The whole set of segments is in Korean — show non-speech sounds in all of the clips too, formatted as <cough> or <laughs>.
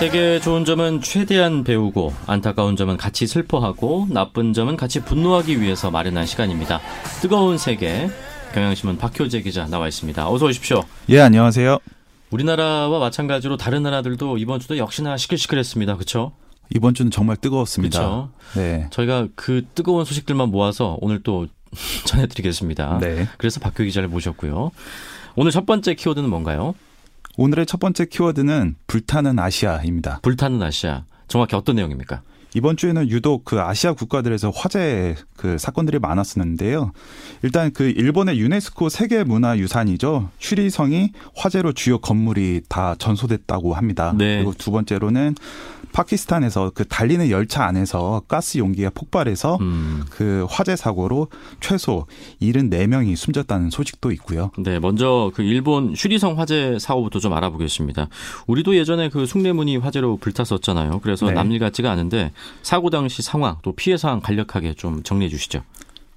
세계 좋은 점은 최대한 배우고 안타까운 점은 같이 슬퍼하고 나쁜 점은 같이 분노하기 위해서 마련한 시간입니다. 뜨거운 세계 경향신문 박효재 기자 나와 있습니다. 어서 오십시오. 예, 안녕하세요. 우리나라와 마찬가지로 다른 나라들도 이번 주도 역시나 시끌시끌했습니다. 그렇죠? 이번 주는 정말 뜨거웠습니다. 그렇죠. 네. 저희가 그 뜨거운 소식들만 모아서 오늘 또 <laughs> 전해드리겠습니다. 네. 그래서 박효 기자를 모셨고요. 오늘 첫 번째 키워드는 뭔가요? 오늘의 첫 번째 키워드는 불타는 아시아입니다. 불타는 아시아. 정확히 어떤 내용입니까? 이번 주에는 유독 그 아시아 국가들에서 화재 그 사건들이 많았었는데요. 일단 그 일본의 유네스코 세계 문화 유산이죠. 슈리성이 화재로 주요 건물이 다 전소됐다고 합니다. 네. 그리고 두 번째로는 파키스탄에서 그 달리는 열차 안에서 가스 용기가 폭발해서 음. 그 화재 사고로 최소 74명이 숨졌다는 소식도 있고요. 네, 먼저 그 일본 슈리성 화재 사고부터 좀 알아보겠습니다. 우리도 예전에 그 숭례문이 화재로 불탔었잖아요. 그래서 네. 남일 같지가 않은데 사고 당시 상황 또 피해 상황 간략하게 좀 정리해 주시죠.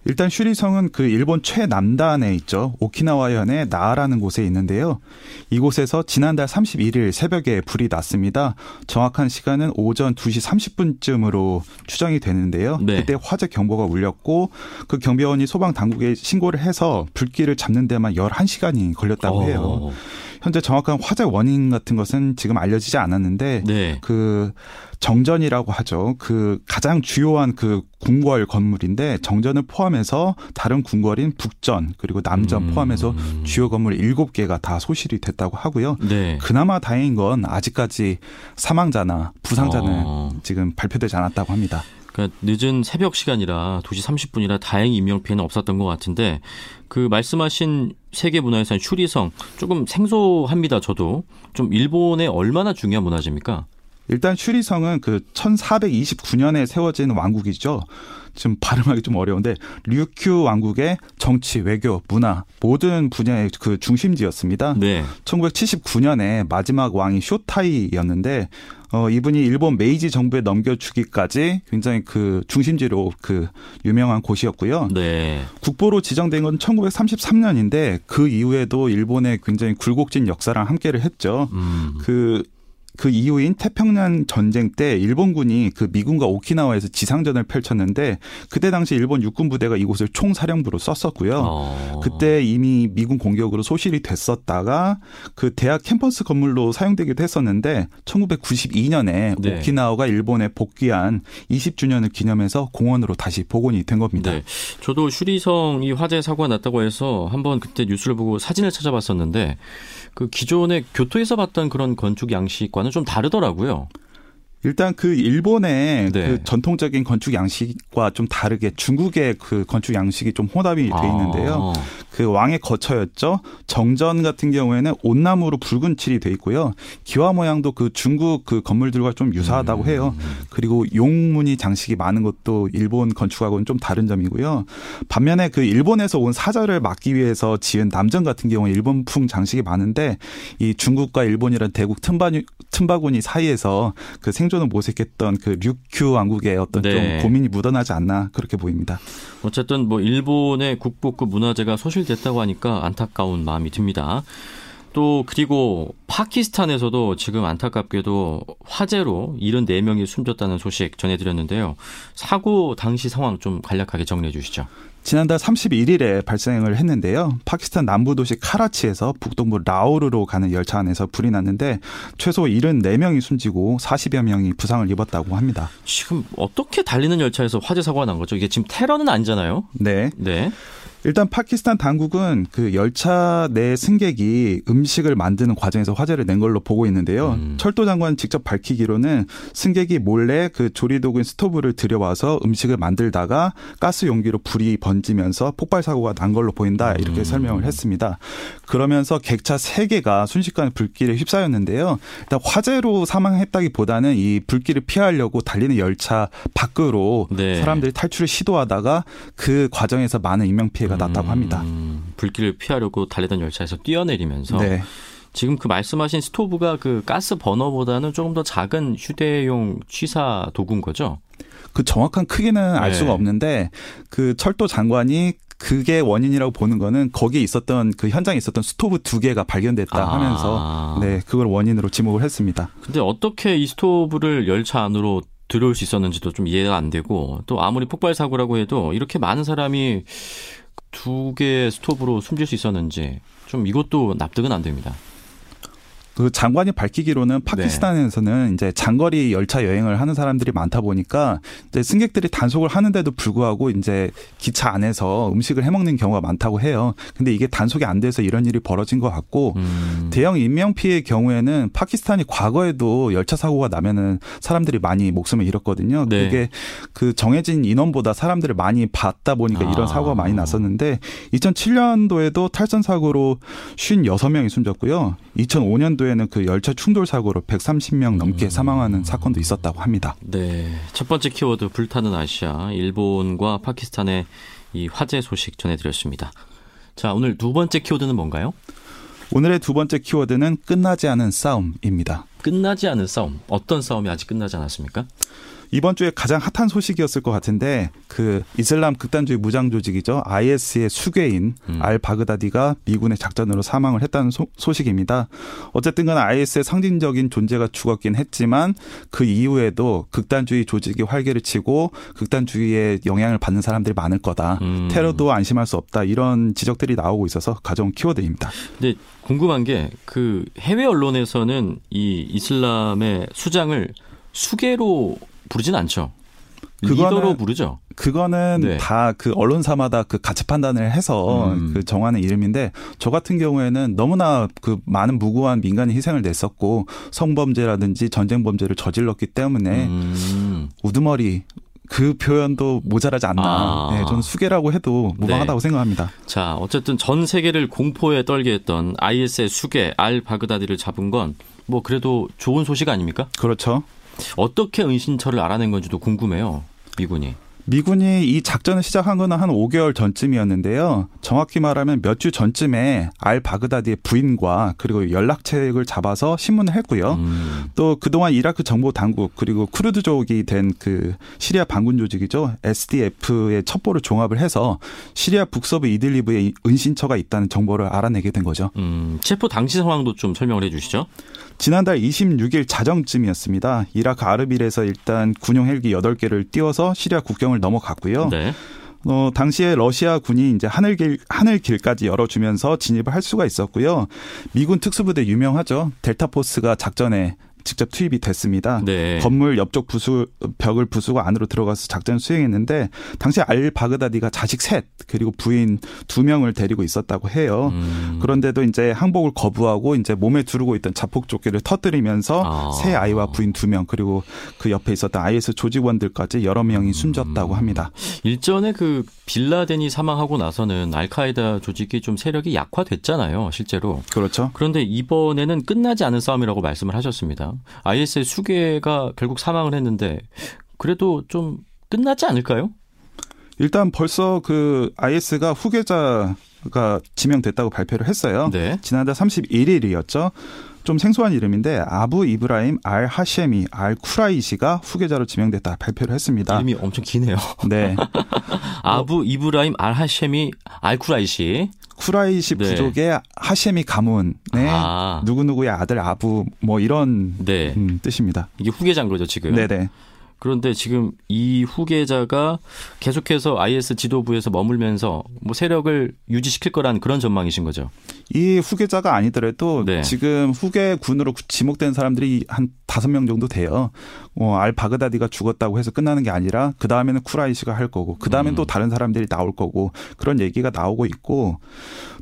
일단 슈리성은 그 일본 최남단에 있죠. 오키나와현의 나아라는 곳에 있는데요. 이곳에서 지난달 31일 새벽에 불이 났습니다. 정확한 시간은 오전 2시 30분쯤으로 추정이 되는데요. 네. 그때 화재 경보가 울렸고 그 경비원이 소방 당국에 신고를 해서 불길을 잡는 데만 11시간이 걸렸다고 해요. 어, 현재 정확한 화재 원인 같은 것은 지금 알려지지 않았는데 네. 그 정전이라고 하죠. 그 가장 주요한 그 궁궐 건물인데 정전을 포함해서 다른 궁궐인 북전 그리고 남전 음. 포함해서 주요 건물 7개가 다 소실이 됐다고 하고요. 네. 그나마 다행인 건 아직까지 사망자나 부상자는 어. 지금 발표되지 않았다고 합니다. 그러니까 늦은 새벽 시간이라 2시 30분이라 다행히 인명 피해는 없었던 것 같은데 그 말씀하신 세계 문화유산 슈리성 조금 생소합니다. 저도 좀 일본에 얼마나 중요한 문화재입니까? 일단 슈리성은 그 1429년에 세워진 왕국이죠. 지금 발음하기 좀 어려운데 류큐 왕국의 정치, 외교, 문화 모든 분야의 그 중심지였습니다. 네. 1979년에 마지막 왕이 쇼타이였는데 어 이분이 일본 메이지 정부에 넘겨주기까지 굉장히 그 중심지로 그 유명한 곳이었고요. 네. 국보로 지정된 건 1933년인데 그 이후에도 일본의 굉장히 굴곡진 역사랑 함께를 했죠. 음. 그, 그 이후인 태평양 전쟁 때 일본군이 그 미군과 오키나와에서 지상전을 펼쳤는데 그때 당시 일본 육군 부대가 이곳을 총사령부로 썼었고요. 어. 그때 이미 미군 공격으로 소실이 됐었다가 그 대학 캠퍼스 건물로 사용되기도 했었는데 1992년에 네. 오키나와가 일본에 복귀한 20주년을 기념해서 공원으로 다시 복원이 된 겁니다. 네. 저도 슈리성 이 화재 사고가 났다고 해서 한번 그때 뉴스를 보고 사진을 찾아봤었는데 그 기존의 교토에서 봤던 그런 건축 양식과는 좀 다르더라고요. 일단 그 일본의 네. 그 전통적인 건축 양식과 좀 다르게 중국의 그 건축 양식이 좀 혼합이 돼 있는데요. 아. 그 왕의 거처였죠. 정전 같은 경우에는 온나무로 붉은 칠이 돼 있고요. 기와 모양도 그 중국 그 건물들과 좀 유사하다고 해요. 그리고 용무늬 장식이 많은 것도 일본 건축하고는 좀 다른 점이고요. 반면에 그 일본에서 온 사절을 막기 위해서 지은 남전 같은 경우는 일본풍 장식이 많은데 이 중국과 일본이란 대국 틈바, 틈바구니 사이에서 그 생존 을 모색했던 그 류큐 왕국의 어떤 네. 좀 고민이 묻어나지 않나 그렇게 보입니다. 어쨌든 뭐 일본의 국보급 문화재가 소실됐다고 하니까 안타까운 마음이 듭니다. 또 그리고 파키스탄에서도 지금 안타깝게도 화재로 74명이 숨졌다는 소식 전해드렸는데요. 사고 당시 상황 좀 간략하게 정리해 주시죠. 지난달 31일에 발생을 했는데요. 파키스탄 남부 도시 카라치에서 북동부 라오르로 가는 열차 안에서 불이 났는데 최소 74명이 숨지고 40여 명이 부상을 입었다고 합니다. 지금 어떻게 달리는 열차에서 화재 사고가 난 거죠? 이게 지금 테러는 아니잖아요. 네. 네. 일단 파키스탄 당국은 그 열차 내 승객이 음식을 만드는 과정에서 화재를 낸 걸로 보고 있는데요. 음. 철도 장관 직접 밝히기로는 승객이 몰래 그 조리도구인 스토브를 들여와서 음식을 만들다가 가스 용기로 불이 번지면서 폭발 사고가 난 걸로 보인다 이렇게 음. 설명을 했습니다. 그러면서 객차 3개가 순식간에 불길에 휩싸였는데요. 일단 화재로 사망했다기보다는 이 불길을 피하려고 달리는 열차 밖으로 네. 사람들이 탈출을 시도하다가 그 과정에서 많은 인명 피해가 났다고 합니다. 음, 불길을 피하려고 달리던 열차에서 뛰어내리면서 네. 지금 그 말씀하신 스토브가 그 가스 버너보다는 조금 더 작은 휴대용 취사 도구인 거죠? 그 정확한 크기는 알 네. 수가 없는데 그 철도 장관이 그게 원인이라고 보는 거는 거기에 있었던 그 현장에 있었던 스토브 두 개가 발견됐다 아. 하면서 네 그걸 원인으로 지목을 했습니다. 근데 어떻게 이 스토브를 열차 안으로 들어올 수 있었는지도 좀 이해가 안 되고 또 아무리 폭발 사고라고 해도 이렇게 많은 사람이 두 개의 스토브로 숨질 수 있었는지 좀 이것도 납득은 안 됩니다. 그 장관이 밝히기로는 파키스탄에서는 이제 장거리 열차 여행을 하는 사람들이 많다 보니까 이제 승객들이 단속을 하는데도 불구하고 이제 기차 안에서 음식을 해 먹는 경우가 많다고 해요. 근데 이게 단속이 안 돼서 이런 일이 벌어진 것 같고 음. 대형 인명 피해의 경우에는 파키스탄이 과거에도 열차 사고가 나면은 사람들이 많이 목숨을 잃었거든요. 네. 그게 그 정해진 인원보다 사람들을 많이 봤다 보니까 아. 이런 사고가 많이 났었는데 2007년도에도 탈선 사고로 56명이 숨졌고요. 2005년도 에는 그 열차 충돌 사고로 130명 넘게 음. 사망하는 사건도 있었다고 합니다. 네. 첫 번째 키워드 불타는 아시아 일본과 파키스탄의 이 화재 소식 전해드렸습니다. 자 오늘 두 번째 키워드는 뭔가요? 오늘의 두 번째 키워드는 끝나지 않은 싸움입니다. 끝나지 않은 싸움. 어떤 싸움이 아직 끝나지 않았습니까? 이번 주에 가장 핫한 소식이었을 것 같은데 그 이슬람 극단주의 무장 조직이죠 IS의 수괴인 음. 알 바그다디가 미군의 작전으로 사망을 했다는 소, 소식입니다. 어쨌든 간 IS의 상징적인 존재가 죽었긴 했지만 그 이후에도 극단주의 조직이 활개를 치고 극단주의에 영향을 받는 사람들이 많을 거다. 음. 테러도 안심할 수 없다. 이런 지적들이 나오고 있어서 가져온 키워드입니다. 근데 궁금한 게 그 해외 언론에서는 이 이슬람의 수장을 수계로 부르진 않죠. 그거는 리더로 부르죠. 그거는 네. 다그 언론사마다 그 가치 판단을 해서 음. 그 정하는 이름인데 저 같은 경우에는 너무나 그 많은 무고한 민간인 희생을 냈었고 성범죄라든지 전쟁 범죄를 저질렀기 때문에 음. 우두머리 그 표현도 모자라지 않나. 아. 네, 저는 수계라고 해도 무방하다고 생각합니다. 자, 어쨌든 전 세계를 공포에 떨게 했던 IS의 수계 알 바그다디를 잡은 건 뭐 그래도 좋은 소식 아닙니까? 그렇죠. 어떻게 은신처를 알아낸 건지도 궁금해요. 미군이. 미군이 이 작전을 시작한 거는 한 5개월 전쯤이었는데요. 정확히 말하면 몇 주 전쯤에 알 바그다디의 부인과 그리고 연락책을 잡아서 신문을 했고요. 음. 또 그동안 이라크 정보 당국 그리고 쿠르드족이 된 그 시리아 반군 조직이죠. SDF의 첩보를 종합을 해서 시리아 북서부 이들리브에 은신처가 있다는 정보를 알아내게 된 거죠. 음, 체포 당시 상황도 좀 설명을 해 주시죠. 지난달 26일 자정쯤이었습니다. 이라크 아르빌에서 일단 군용 헬기 8개를 띄워서 시리아 국경을 넘어갔고요. 네. 어, 당시에 러시아 군이 이제 하늘길, 하늘길까지 열어주면서 진입을 할 수가 있었고요. 미군 특수부대 유명하죠. 델타포스가 작전에 직접 투입이 됐습니다. 네. 건물 옆쪽 부수 벽을 부수고 안으로 들어가서 작전 수행했는데 당시 알 바그다디가 자식 셋 그리고 부인 두 명을 데리고 있었다고 해요. 음. 그런데도 이제 항복을 거부하고 이제 몸에 두르고 있던 자폭 조끼를 터뜨리면서 아. 새 아이와 부인 두 명 그리고 그 옆에 있었던 IS 조직원들까지 여러 명이 숨졌다고 합니다. 일전에 그 빌라덴이 사망하고 나서는 알카에다 조직이 좀 세력이 약화됐잖아요, 실제로. 그렇죠. 그런데 이번에는 끝나지 않은 싸움이라고 말씀을 하셨습니다. IS의 수계가 결국 사망을 했는데 그래도 좀 끝나지 않을까요? 일단 벌써 그 IS가 후계자가 지명됐다고 발표를 했어요. 네. 지난달 31일이었죠. 좀 생소한 이름인데 아부 이브라임 알 하셰미 알 쿠라이시가 후계자로 지명됐다 발표를 했습니다. 이름이 엄청 기네요. 네. <laughs> 아부 이브라임 알 하셰미 알 쿠라이시. 쿠라이시 네. 부족의 하셰미 가문의 아. 누구누구의 아들 아부 뭐 이런 네. 음, 뜻입니다. 이게 후계자인 거죠, 지금. 네네. 그런데 지금 이 후계자가 계속해서 IS 지도부에서 머물면서 뭐 세력을 유지시킬 거라는 그런 전망이신 거죠. 이 후계자가 아니더라도 네. 지금 후계 군으로 지목된 사람들이 한 다섯 명 정도 돼요. 어, 알 바그다디가 죽었다고 해서 끝나는 게 아니라 그 다음에는 쿠라이시가 할 거고 그 다음엔 음. 또 다른 사람들이 나올 거고 그런 얘기가 나오고 있고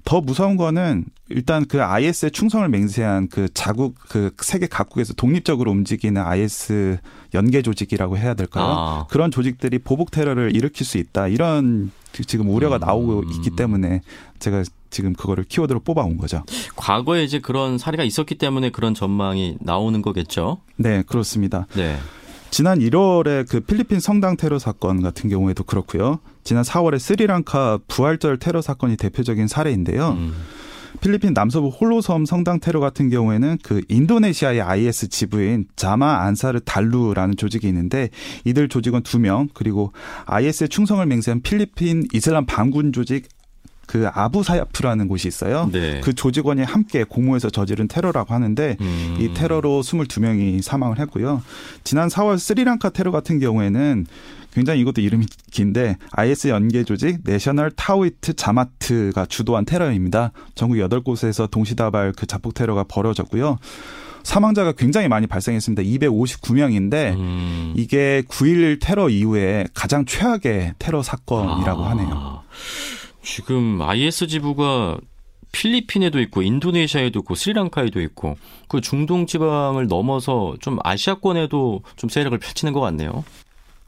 더 무서운 거는 일단 그 IS에 충성을 맹세한 그 자국 그 세계 각국에서 독립적으로 움직이는 IS 연계 조직이라고 해야 될까요? 아. 그런 조직들이 보복 테러를 일으킬 수 있다 이런 지금 우려가 나오고 음. 있기 때문에 제가 지금 그거를 키워드로 뽑아온 거죠. 과거에 이제 그런 사례가 있었기 때문에 그런 전망이 나오는 거겠죠. 네, 그렇습니다. 네. 지난 1월에 그 필리핀 성당 테러 사건 같은 경우에도 그렇고요. 지난 4월에 스리랑카 부활절 테러 사건이 대표적인 사례인데요. 음. 필리핀 남서부 홀로섬 성당 테러 같은 경우에는 그 인도네시아의 IS 지부인 자마 안사르 달루라는 조직이 있는데 이들 조직원 두 명 그리고 IS에 충성을 맹세한 필리핀 이슬람 반군 조직 그 아부사야프라는 곳이 있어요. 네. 그 조직원이 함께 공모해서 저지른 테러라고 하는데 음. 이 테러로 22명이 사망을 했고요. 지난 4월 스리랑카 테러 같은 경우에는 굉장히 이것도 이름이 긴데 IS 연계 조직 내셔널 타오이트 자마트가 주도한 테러입니다. 전국 8곳에서 동시다발 그 자폭 테러가 벌어졌고요. 사망자가 굉장히 많이 발생했습니다. 259명인데 음. 이게 9.11 테러 이후에 가장 최악의 테러 사건이라고 아. 하네요. 지금 IS 지부가 필리핀에도 있고 인도네시아에도 있고 스리랑카에도 있고 그 중동 지방을 넘어서 좀 아시아권에도 좀 세력을 펼치는 것 같네요.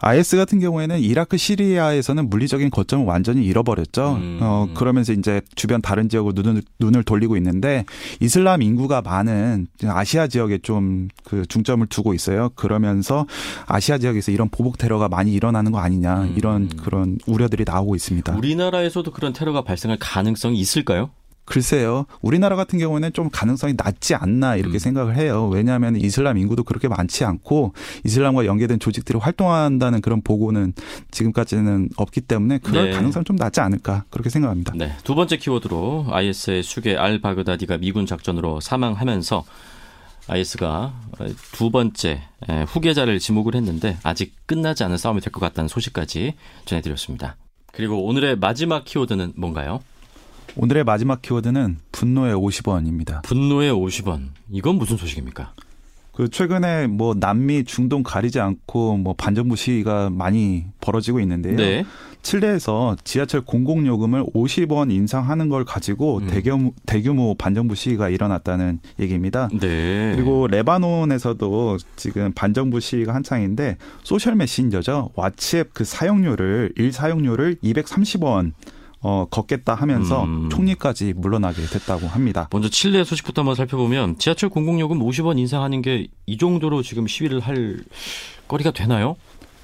IS 같은 경우에는 이라크 시리아에서는 물리적인 거점을 완전히 잃어버렸죠. 음. 어, 그러면서 이제 주변 다른 지역으로 눈을, 눈을 돌리고 있는데 이슬람 인구가 많은 아시아 지역에 좀 그 중점을 두고 있어요. 그러면서 아시아 지역에서 이런 보복 테러가 많이 일어나는 거 아니냐 음. 이런 그런 우려들이 나오고 있습니다. 우리나라에서도 그런 테러가 발생할 가능성이 있을까요? 글쎄요. 우리나라 같은 경우에는 좀 가능성이 낮지 않나 이렇게 음. 생각을 해요. 왜냐하면 이슬람 인구도 그렇게 많지 않고 이슬람과 연계된 조직들이 활동한다는 그런 보고는 지금까지는 없기 때문에 그럴 네. 가능성은 좀 낮지 않을까 그렇게 생각합니다. 네. 두 번째 키워드로 IS의 수계 알 바그다디가 미군 작전으로 사망하면서 IS가 두 번째 후계자를 지목을 했는데 아직 끝나지 않은 싸움이 될 것 같다는 소식까지 전해드렸습니다. 그리고 오늘의 마지막 키워드는 뭔가요? 오늘의 마지막 키워드는 분노의 50원입니다. 분노의 50원. 이건 무슨 소식입니까? 그 최근에 뭐 남미 중동 가리지 않고 뭐 반정부 시위가 많이 벌어지고 있는데요. 네. 칠레에서 지하철 공공 요금을 50원 인상하는 걸 가지고 음. 대규모, 대규모 반정부 시위가 일어났다는 얘기입니다. 네. 그리고 레바논에서도 지금 반정부 시위가 한창인데 소셜 메신저죠. 왓츠앱 그 사용료를 일 사용료를 230원 어 걷겠다 하면서 음. 총리까지 물러나게 됐다고 합니다. 먼저 칠레 소식부터 한번 살펴보면 지하철 공공요금 50원 인상하는 게 이 정도로 지금 시위를 할 거리가 되나요?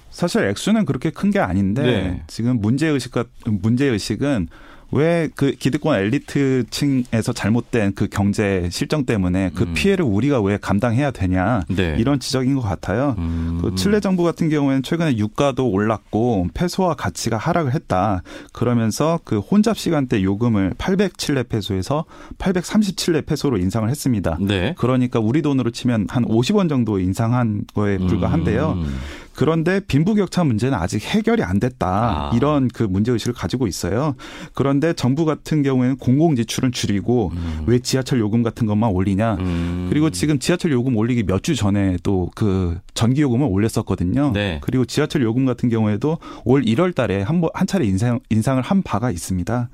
사실 액수는 그렇게 큰 게 아닌데 네. 지금 문제 의식과 문제 의식은 왜 그 기득권 엘리트층에서 잘못된 그 경제 실정 때문에 그 음. 피해를 우리가 왜 감당해야 되냐 네. 이런 지적인 것 같아요. 음. 그 칠레 정부 같은 경우에는 최근에 유가도 올랐고 페소화 가치가 하락을 했다. 그러면서 그 혼잡 시간대 요금을 807레 페소에서 837레 페소로 인상을 했습니다. 네. 그러니까 우리 돈으로 치면 한 50원 정도 인상한 거에 불과한데요. 음. 그런데 빈부격차 문제는 아직 해결이 안 됐다. 아. 이런 그 문제 의식을 가지고 있어요. 그런데 정부 같은 경우에는 공공 지출은 줄이고 음. 왜 지하철 요금 같은 것만 올리냐? 음. 그리고 지금 지하철 요금 올리기 몇 주 전에 또 그 전기 요금을 올렸었거든요. 네. 그리고 지하철 요금 같은 경우에도 올 1월 달에 한, 번- 한 차례 인상, 인상을 한 바가 있습니다.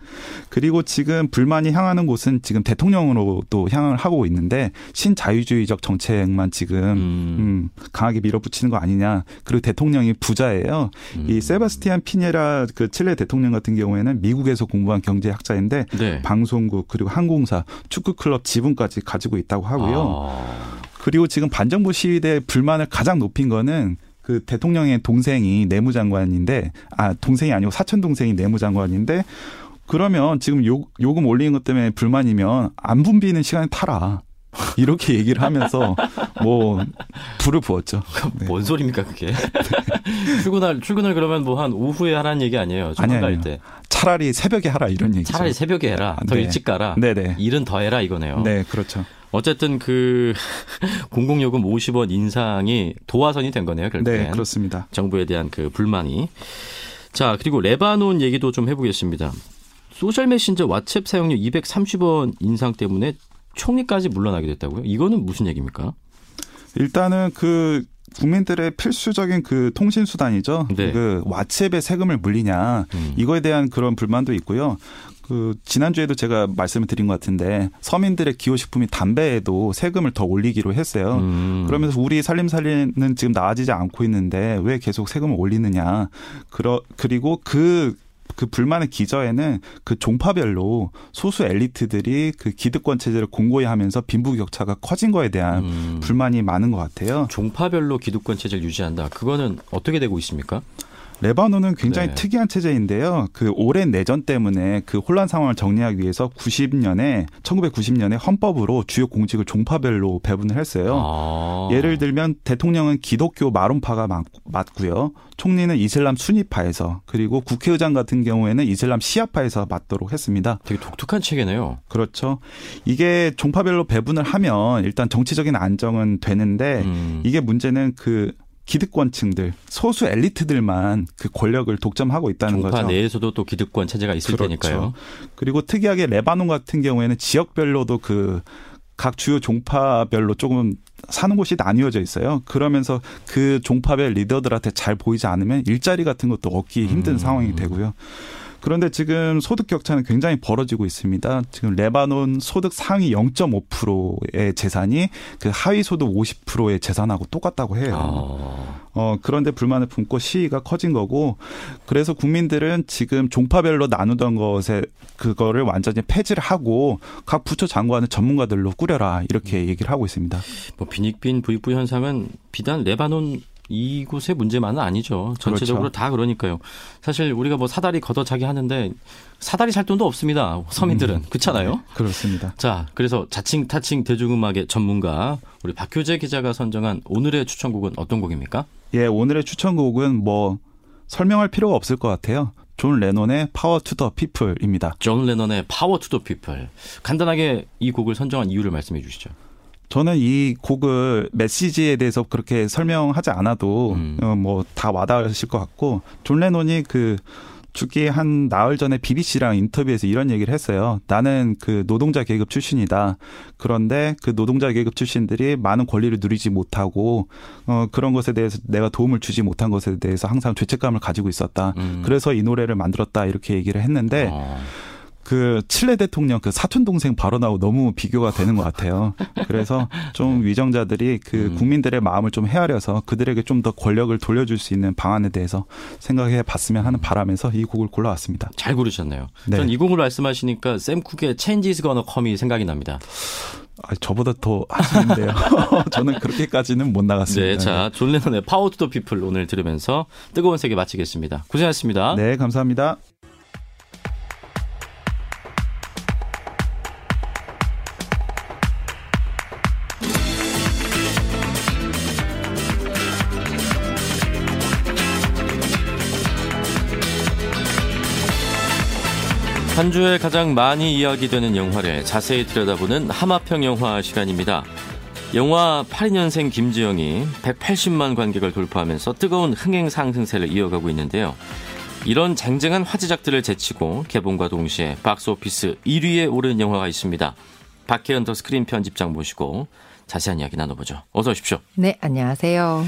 그리고 지금 불만이 향하는 곳은 지금 대통령으로 또 향을 하고 있는데 신자유주의적 정책만 지금 음. 음, 강하게 밀어붙이는 거 아니냐. 그리고 대통령이 부자예요. 음. 이 세바스티안 피네라 그 칠레 대통령 같은 경우에는 미국에서 공부한 경제학자인데 네. 방송국 그리고 항공사, 축구 클럽 지분까지 가지고 있다고 하고요. 아. 그리고 지금 반정부 시위대 불만을 가장 높인 거는 그 대통령의 동생이 내무장관인데 아 동생이 아니고 사촌 동생이 내무장관인데 그러면 지금 요, 요금 올리는 것 때문에 불만이면 안 붐비는 시간에 타라. <laughs> 이렇게 얘기를 하면서 뭐 불을 부었죠. <laughs> 네. 뭔 소리입니까 그게? <laughs> 출근할 출근을 그러면 뭐 한 오후에 하라는 얘기 아니에요? 출근 아니에요, 갈 아니에요. 때 차라리 새벽에 하라 이런 얘기죠. 차라리 새벽에 해라. 더 네. 일찍 가라. 네네. 일은 더 해라 이거네요. 네, 그렇죠. 어쨌든 그 공공요금 50원 인상이 도화선이 된 거네요. 결국엔. 네, 그렇습니다. 정부에 대한 그 불만이. 자, 그리고 레바논 얘기도 좀 해보겠습니다. 소셜 메신저 왓츠앱 사용료 230원 인상 때문에 총리까지 물러나게 됐다고요? 이거는 무슨 얘기입니까? 일단은 그 국민들의 필수적인 그 통신 수단이죠. 네. 그 왓츠앱에 세금을 물리냐 음. 이거에 대한 그런 불만도 있고요. 그 지난주에도 제가 말씀을 드린 것 같은데 서민들의 기호식품인 담배에도 세금을 더 올리기로 했어요. 음. 그러면서 우리 살림살이는 지금 나아지지 않고 있는데 왜 계속 세금을 올리느냐. 그러, 그리고 그, 그 불만의 기저에는 그 종파별로 소수 엘리트들이 그 기득권 체제를 공고히 하면서 빈부격차가 커진 거에 대한 음. 불만이 많은 것 같아요. 종파별로 기득권 체제를 유지한다. 그거는 어떻게 되고 있습니까? 레바논은 굉장히 네. 특이한 체제인데요. 그 오랜 내전 때문에 그 혼란 상황을 정리하기 위해서 90년에 1990년에 헌법으로 주요 공직을 종파별로 배분을 했어요. 아. 예를 들면 대통령은 기독교 마론파가 맞- 맞고요. 총리는 이슬람 순위파에서 그리고 국회의장 같은 경우에는 이슬람 시아파에서 맞도록 했습니다. 되게 독특한 체계네요. 그렇죠. 이게 종파별로 배분을 하면 일단 정치적인 안정은 되는데 음. 이게 문제는 그 기득권층들, 소수 엘리트들만 그 권력을 독점하고 있다는 종파 거죠. 내에서도 또 기득권 체제가 있을 그렇죠. 테니까요. 그리고 특이하게 레바논 같은 경우에는 지역별로도 그 각 주요 종파별로 조금 사는 곳이 나뉘어져 있어요. 그러면서 그 종파별 리더들한테 잘 보이지 않으면 일자리 같은 것도 얻기 힘든 음. 상황이 되고요. 그런데 지금 소득 격차는 굉장히 벌어지고 있습니다. 지금 레바논 소득 상위 0.5%의 재산이 그 하위 소득 50%의 재산하고 똑같다고 해요. 아. 어, 그런데 불만을 품고 시위가 커진 거고, 그래서 국민들은 지금 종파별로 나누던 것에 그거를 완전히 폐지를 하고 각 부처 장관을 전문가들로 꾸려라 이렇게 얘기를 하고 있습니다. 뭐 빈익빈 부익부 현상은 비단 레바논 이곳의 문제만은 아니죠. 전체적으로 그렇죠. 다 그러니까요. 사실 우리가 뭐 사다리 걷어차기 하는데 사다리 살 돈도 없습니다. 서민들은 그렇잖아요. 그렇습니다. 자, 그래서 자칭 타칭 대중음악의 전문가 우리 박효재 기자가 선정한 오늘의 추천곡은 어떤 곡입니까? 예, 오늘의 추천곡은 뭐 설명할 필요가 없을 것 같아요. 존 레논의 Power to the People입니다. 존 레넌의 Power to the People. 간단하게 이 곡을 선정한 이유를 말씀해 주시죠. 저는 이 곡을 메시지에 대해서 그렇게 설명하지 않아도 음. 어, 뭐 다 와닿으실 것 같고 존 레논이 그 죽기 한 나흘 전에 BBC랑 인터뷰에서 이런 얘기를 했어요. 나는 그 노동자 계급 출신이다. 그런데 그 노동자 계급 출신들이 많은 권리를 누리지 못하고 어 그런 것에 대해서 내가 도움을 주지 못한 것에 대해서 항상 죄책감을 가지고 있었다. 음. 그래서 이 노래를 만들었다 이렇게 얘기를 했는데 어. 그 칠레 대통령 그 사촌 동생 발언하고 너무 비교가 되는 것 같아요. 그래서 좀 위정자들이 그 네. 음. 국민들의 마음을 좀 헤아려서 그들에게 좀 더 권력을 돌려줄 수 있는 방안에 대해서 생각해 봤으면 하는 바람에서 이 곡을 골라왔습니다. 잘 고르셨네요. 네. 전 이 곡을 말씀하시니까 샘 쿡의 Changes Gonna Come이 생각이 납니다. 아, 저보다 더 하시는데요. <laughs> 저는 그렇게까지는 못 나갔습니다. 네, 자, 존 레논의 Power to the People 오늘 들으면서 뜨거운 세계 마치겠습니다. 고생하셨습니다. 네, 감사합니다. 한 주에 가장 많이 이야기되는 영화를 자세히 들여다보는 하마평 영화 시간입니다. 영화 82년생 김지영이 180만 관객을 돌파하면서 뜨거운 흥행 상승세를 이어가고 있는데요. 이런 쟁쟁한 화제작들을 제치고 개봉과 동시에 박스오피스 1위에 오른 영화가 있습니다. 박혜연 더 스크린 편집장 모시고 자세한 이야기 나눠보죠. 어서 오십시오. 네, 안녕하세요.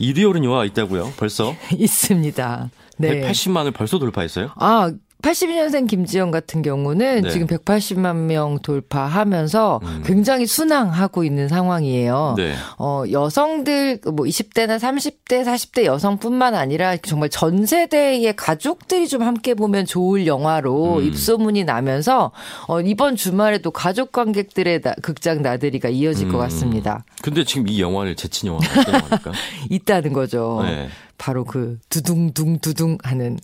1위에 오른 영화가 있다고요? 벌써? <laughs> 있습니다. 네. 180만을 벌써 돌파했어요? 아, 82년생 김지영 같은 경우는 네. 지금 180만 명 돌파하면서 음. 굉장히 순항하고 있는 상황이에요. 네. 어, 여성들, 뭐 20대나 30대, 40대 여성뿐만 아니라 정말 전 세대의 가족들이 좀 함께 보면 좋을 영화로 음. 입소문이 나면서 어, 이번 주말에도 가족 관객들의 나- 극장 나들이가 이어질 것 음. 같습니다. 근데 지금 이 영화를 제친 영화가? <laughs> 있다는 거죠. 네. 바로 그 두둥둥 두둥 하는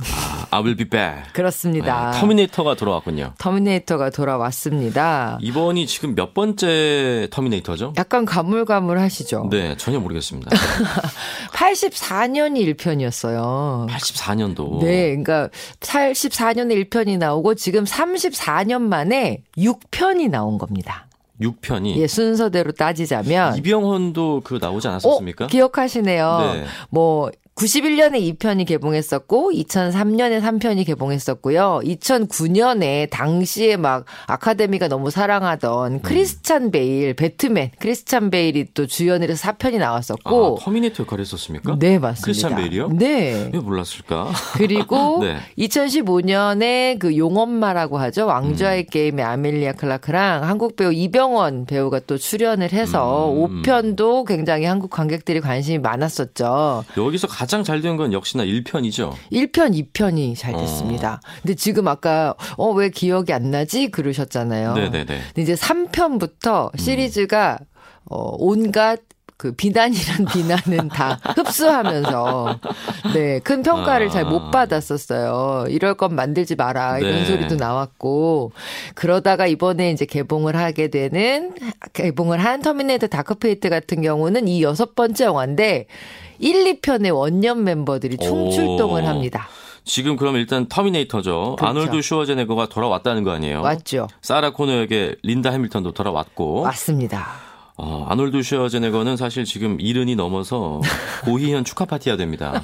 I will be back. 그렇습니다. 네, 터미네이터가 돌아왔군요. 터미네이터가 돌아왔습니다. 이번이 지금 몇 번째 터미네이터죠? 약간 가물가물하시죠? 네, 전혀 모르겠습니다. <laughs> 84년이 1편이었어요. 84년도. 네, 그러니까 84년에 1편이 나오고 지금 34년 만에 6편이 나온 겁니다. 6편이. 예, 순서대로 따지자면 이병헌도 그 나오지 않았었습니까? 어, 기억하시네요. 네. 뭐 91년에 2편이 개봉했었고 2003년에 3편이 개봉했었고요. 2009년에 당시에 막 아카데미가 너무 사랑하던 크리스찬 베일, 배트맨 크리스찬 베일이 또 주연으로 4편이 나왔었고 아, 터미네이터 역할을 했었습니까? 네, 맞습니다. 크리스찬 베일이요? 네. 왜 몰랐을까? <laughs> 그리고 네. 2015년에 그 용엄마라고 하죠. 왕좌의 음. 게임의 아멜리아 클라크랑 한국 배우 이병헌 배우가 또 출연을 해서 음. 5편도 굉장히 한국 관객들이 관심이 많았었죠. 여기서 가장 잘 된 건 역시나 1편이죠. 1편, 2편이 잘 어. 됐습니다. 근데 지금 아까 어 왜 기억이 안 나지 그러셨잖아요. 네네네. 근데 이제 3편부터 시리즈가 어 온갖 그 비난이란 <laughs> 비난은 다 흡수하면서 네, 큰 평가를 아. 잘못 받았었어요. 이럴 건 만들지 마라 이런 네. 소리도 나왔고 그러다가 이번에 이제 개봉을 하게 되는 개봉을 한 터미네이터 Dark Fate 같은 경우는 이 여섯 번째 영화인데 1, 2편의 원년 멤버들이 총출동을 오. 합니다. 지금 그럼 일단 터미네이터죠. 그렇죠. 아놀드 슈워제네거가 돌아왔다는 거 아니에요? 맞죠? 사라 코너에게 린다 해밀턴도 돌아왔고. 맞습니다. 어, 아놀드 슈워제네거는 사실 지금 이른이 넘어서 고희현 축하 파티야 됩니다.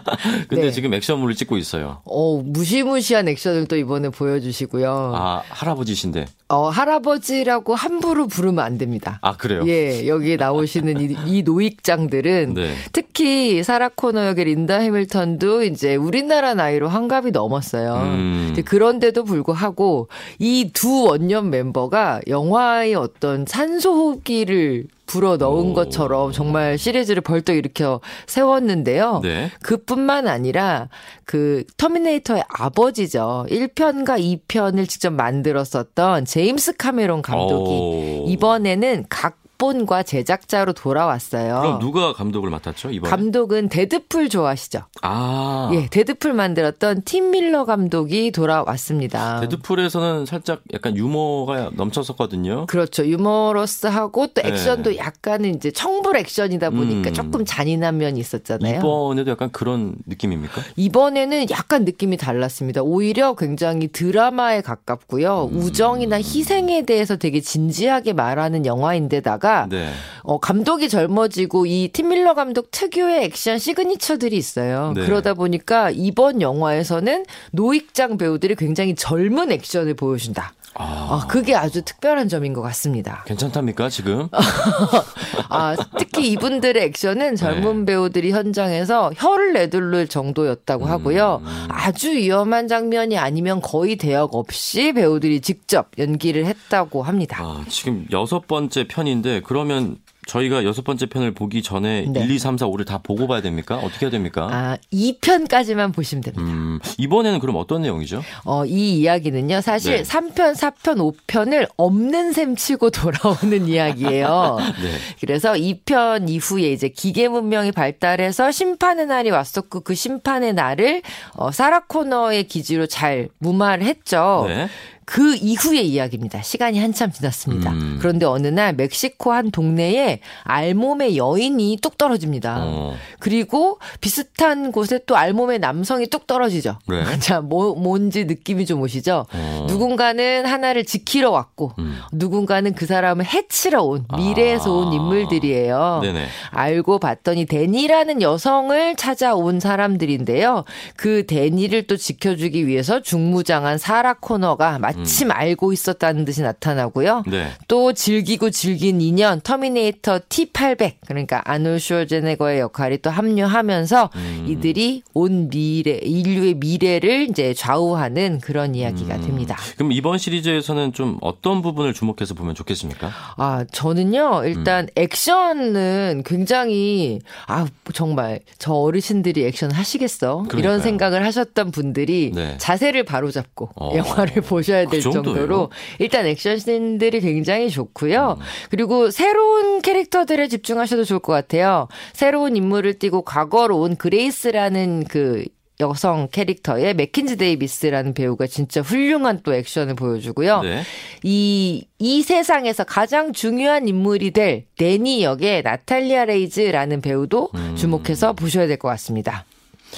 <laughs> 근데 네. 지금 액션물을 찍고 있어요. 어, 무시무시한 액션을 또 이번에 보여주시고요. 아, 할아버지신데. 어, 할아버지라고 함부로 부르면 안 됩니다. 아, 그래요? 예, 여기에 나오시는 이, 이 노익장들은 네. 특히 사라 코너 역의 린다 해밀턴도 이제 우리나라 나이로 한갑이 넘었어요. 음. 그런데도 불구하고 이 두 원년 멤버가 영화의 어떤 산소호흡기를 불어 넣은 오. 것처럼 정말 시리즈를 벌떡 일으켜 세웠는데요. 네. 그뿐만 아니라 그 터미네이터의 아버지죠. 1편과 2편을 직접 만들었었던 제임스 카메론 감독이 오. 이번에는 각본과 제작자로 돌아왔어요. 그럼 누가 감독을 맡았죠, 이번에? 감독은 데드풀 좋아하시죠? 아. 예, 데드풀 만들었던 팀 밀러 감독이 돌아왔습니다. 데드풀에서는 살짝 약간 유머가 넘쳤었거든요. 그렇죠. 유머러스하고 또 네. 액션도 약간은 이제 청불 액션이다 보니까 음. 조금 잔인한 면이 있었잖아요. 이번에도 약간 그런 느낌입니까? 이번에는 약간 느낌이 달랐습니다. 오히려 굉장히 드라마에 가깝고요. 음. 우정이나 희생에 대해서 되게 진지하게 말하는 영화인데다가 네. 어, 감독이 젊어지고 이 팀밀러 감독 특유의 액션 signature들이 있어요. 네. 그러다 보니까 이번 영화에서는 노익장 배우들이 굉장히 젊은 액션을 보여준다. 아. 아, 그게 아주 특별한 점인 것 같습니다. 괜찮답니까, 지금? <laughs> 아, 특히 이분들의 액션은 젊은 네. 배우들이 현장에서 혀를 내둘를 정도였다고 음. 하고요. 아주 위험한 장면이 아니면 거의 대역 없이 배우들이 직접 연기를 했다고 합니다. 아, 지금 여섯 번째 편인데 그러면 저희가 여섯 번째 편을 보기 전에 네. 1, 2, 3, 4, 5를 다 보고 봐야 됩니까? 어떻게 해야 됩니까? 아, 2편까지만 보시면 됩니다. 음, 이번에는 그럼 어떤 내용이죠? 어, 이 이야기는요, 사실 네. 3편, 4편, 5편을 없는 셈 치고 <laughs> 돌아오는 이야기예요. <laughs> 네. 그래서 2편 이후에 이제 기계 문명이 발달해서 심판의 날이 왔었고 그 심판의 날을 어, 사라 코너의 기지로 잘 무마를 했죠. 네. 그 이후의 이야기입니다. 시간이 한참 지났습니다. 음. 그런데 어느 날 멕시코 한 동네에 알몸의 여인이 뚝 떨어집니다. 어. 그리고 비슷한 곳에 또 알몸의 남성이 뚝 떨어지죠. 네. 자, 뭐, 뭔지 느낌이 좀 오시죠? 어. 누군가는 하나를 지키러 왔고, 음. 누군가는 그 사람을 해치러 온, 미래에서 온 아. 인물들이에요. 네네. 알고 봤더니 데니라는 여성을 찾아온 사람들인데요. 그 데니를 또 지켜주기 위해서 중무장한 사라 코너가 마침 알고 있었다는 듯이 나타나고요. 네. 또 질기고 질긴 인연 터미네이터 T800 그러니까 아놀드 슈워제네거의 역할이 또 합류하면서 음. 이들이 온 미래 인류의 미래를 이제 좌우하는 그런 이야기가 음. 됩니다. 그럼 이번 시리즈에서는 좀 어떤 부분을 주목해서 보면 좋겠습니까? 아, 저는요, 일단 음. 액션은 굉장히, 아, 정말, 저 어르신들이 액션 하시겠어? 그러니까요. 이런 생각을 하셨던 분들이 네. 자세를 바로잡고 어. 영화를 보셔야 될 그? 정도로 일단 액션씬들이 굉장히 좋고요. 음. 그리고 새로운 캐릭터들에 집중하셔도 좋을 것 같아요. 새로운 임무를 띠고 과거로 온 그레이스라는 그 여성 캐릭터의 맥킨지 데이비스라는 배우가 진짜 훌륭한 또 액션을 보여주고요. 네. 이, 이 세상에서 가장 중요한 인물이 될 데니 역의 나탈리아 레이즈라는 배우도 음. 주목해서 보셔야 될 것 같습니다.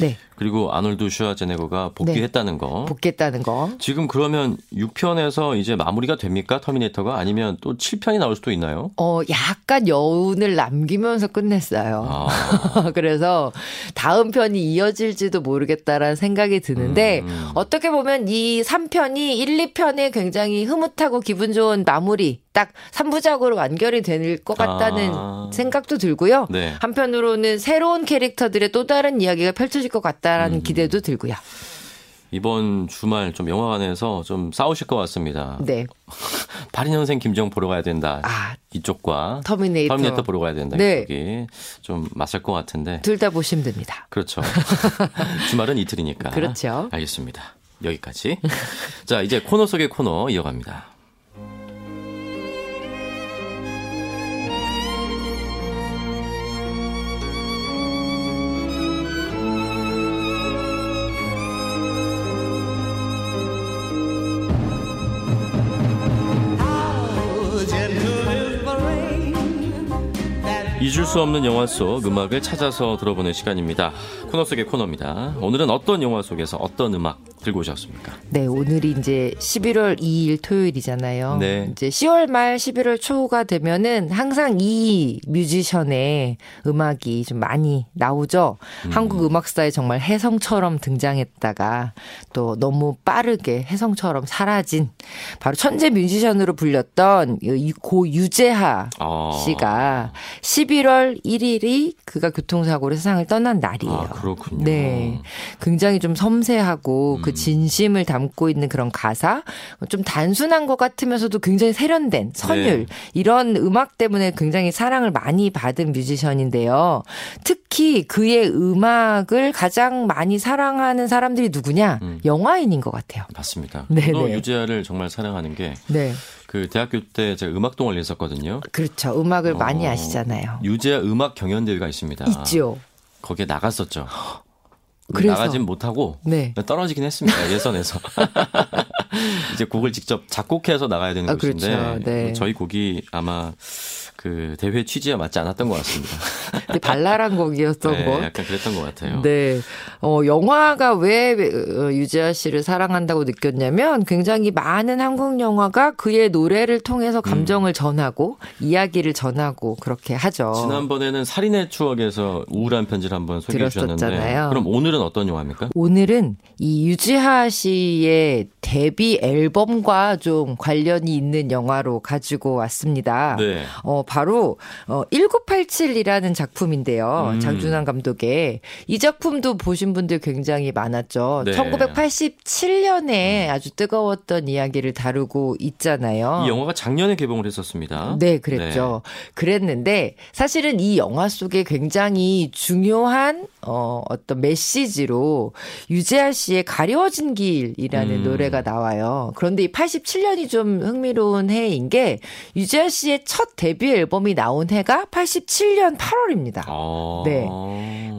네. 그리고 아놀드 슈와제네거가 복귀했다는 거. 복귀했다는 거. 지금 그러면 6편에서 이제 마무리가 됩니까? 터미네이터가 아니면 또 7편이 나올 수도 있나요? 어, 약간 여운을 남기면서 끝냈어요. 아. <laughs> 그래서 다음 편이 이어질지도 모르겠다라는 생각이 드는데 음. 어떻게 보면 이 3편이 1, 2편에 굉장히 흐뭇하고 기분 좋은 마무리 딱 3부작으로 완결이 될 것 같다는 아. 생각도 들고요. 네. 한편으로는 새로운 캐릭터들의 또 다른 이야기가 펼쳐질 것 같다 라는 음. 기대도 들고요. 이번 주말 좀 영화관에서 좀 싸우실 것 같습니다. 네. <laughs> 82년생 김지영 보러 가야 된다. 아, 이쪽과 터미네이터. 터미네이터 보러 가야 된다. 네. 이쪽이 좀 맞을 것 같은데. 둘 다 보시면 됩니다. 그렇죠. <laughs> 주말은 이틀이니까. 그렇죠. 알겠습니다. 여기까지. 자, 이제 코너 속의 코너 이어갑니다. 수 없는 영화 속 음악을 찾아서 들어보는 시간입니다. 코너 속의 코너입니다. 오늘은 어떤 영화 속에서 어떤 음악 들고 오셨습니까? 네, 오늘이 이제 11월 2일 토요일이잖아요. 네. 이제 10월 말 11월 초가 되면은 항상 이 뮤지션의 음악이 좀 많이 나오죠. 음. 한국 음악사에 정말 혜성처럼 등장했다가 또 너무 빠르게 혜성처럼 사라진 바로 천재 뮤지션으로 불렸던 이고 유재하 아. 씨가 11월 1일이 그가 교통사고로 세상을 떠난 날이에요. 아, 그렇군요. 네. 굉장히 좀 섬세하고 음. 그 진심을 담고 있는 그런 가사, 좀 단순한 것 같으면서도 굉장히 세련된 선율, 네. 이런 음악 때문에 굉장히 사랑을 많이 받은 뮤지션인데요. 특히 그의 음악을 가장 많이 사랑하는 사람들이 누구냐? 음. 영화인인 것 같아요. 맞습니다. 네, 네. 유재하를 정말 사랑하는 게 네. 그 대학교 때 제가 음악 동아리 했었거든요. 그렇죠. 음악을 많이 어, 아시잖아요. 유재하 음악 경연 대회가 있습니다. 있죠. 거기에 나갔었죠. 그래서? 나가진 못하고 네. 떨어지긴 했습니다. 예선에서. <laughs> 이제 곡을 직접 작곡해서 나가야 되는 아, 곳인데 그렇죠. 네. 저희 곡이 아마 그 대회 취지에 맞지 않았던 것 같습니다. <laughs> 발랄한 곡이었던 네, 것. 약간 그랬던 것 같아요. 네. 어, 영화가 왜 어, 유재하 씨를 사랑한다고 느꼈냐면 굉장히 많은 한국 영화가 그의 노래를 통해서 감정을 전하고 이야기를 전하고 그렇게 하죠. 지난번에는 살인의 추억에서 우울한 편지를 한번 소개해 주셨는데. 그럼 오늘은 어떤 영화입니까? 오늘은 이 유지하 씨의 데뷔 앨범과 좀 관련이 있는 영화로 가지고 왔습니다. 네. 어, 바로, 어, 1987이라는 작품인데요. 음. 장준환 감독의. 이 작품도 보신 분들 굉장히 많았죠. 네. 1987년에 아주 뜨거웠던 이야기를 다루고 있잖아요. 이 영화가 작년에 개봉을 했었습니다. 네, 그랬죠. 그랬는데 사실은 이 영화 속에 굉장히 중요한 어 어떤 메시지로 유재하 씨의 가려진 길이라는 음. 노래가 나와요. 그런데 이 87년이 좀 흥미로운 해인 게 유재하 씨의 첫 데뷔 앨범이 나온 해가 87년 8월입니다. 아. 네.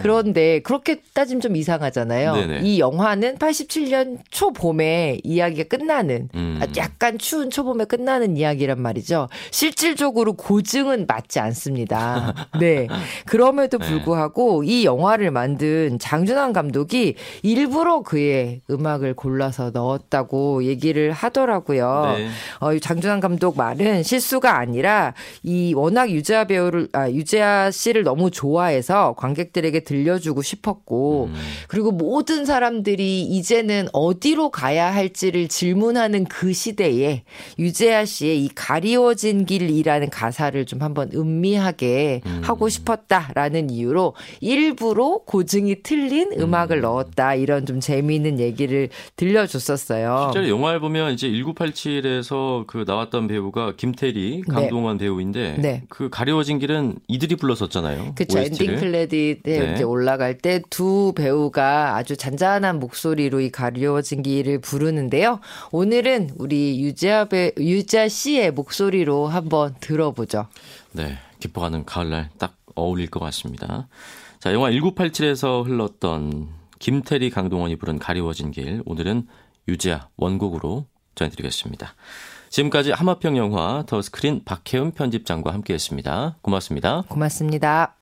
그런데 그렇게 따지면 좀 이상하잖아요. 네네. 이 영화는 87년 초봄에 이야기가 끝나는 음. 아, 약간 추운 초봄에 끝나는 이야기란 말이죠. 실질적으로 고증은 맞지 않습니다. 네. 그럼에도 네. 불구하고 이 영화를 만든 장준환 감독이 일부러 그의 음악을 골라서 넣었다고 얘기를 하더라고요. 네. 어, 이 장준환 감독 말은 실수가 아니라 이 워낙 유재하 배우를 아 유재하 씨를 너무 좋아해서 관객들에게 들려주고 싶었고 음. 그리고 모든 사람들이 이제는 어디로 가야 할지를 질문하는 그 시대에 유재하 씨의 이 가리워진 길이라는 가사를 좀 한번 음미하게 음. 하고 싶었다라는 이유로 일부러 고증이 틀린 음악을 넣었다 이런 좀 재미있는 얘기를 들려줬었어요. 실제로 영화를 보면 이제 1987에서 그 나왔던 배우가 김태리, 강동원 배우인데 네. 그 가려워진 길은 이들이 불렀었잖아요. 를. ending credit에 네. 이제 올라갈 때 두 배우가 아주 잔잔한 목소리로 이 가려워진 길을 부르는데요. 오늘은 우리 유재하 배 유재하 씨의 목소리로 한번 들어보죠. 네, 깊어가는 가을날 딱 어울릴 것 같습니다. 자, 영화 1987에서 흘렀던 김태리, 강동원이 부른 가리워진 길, 오늘은 유지아 원곡으로 전해드리겠습니다. 지금까지 하마평 영화 더 스크린 박혜은 편집장과 함께했습니다. 고맙습니다. 고맙습니다.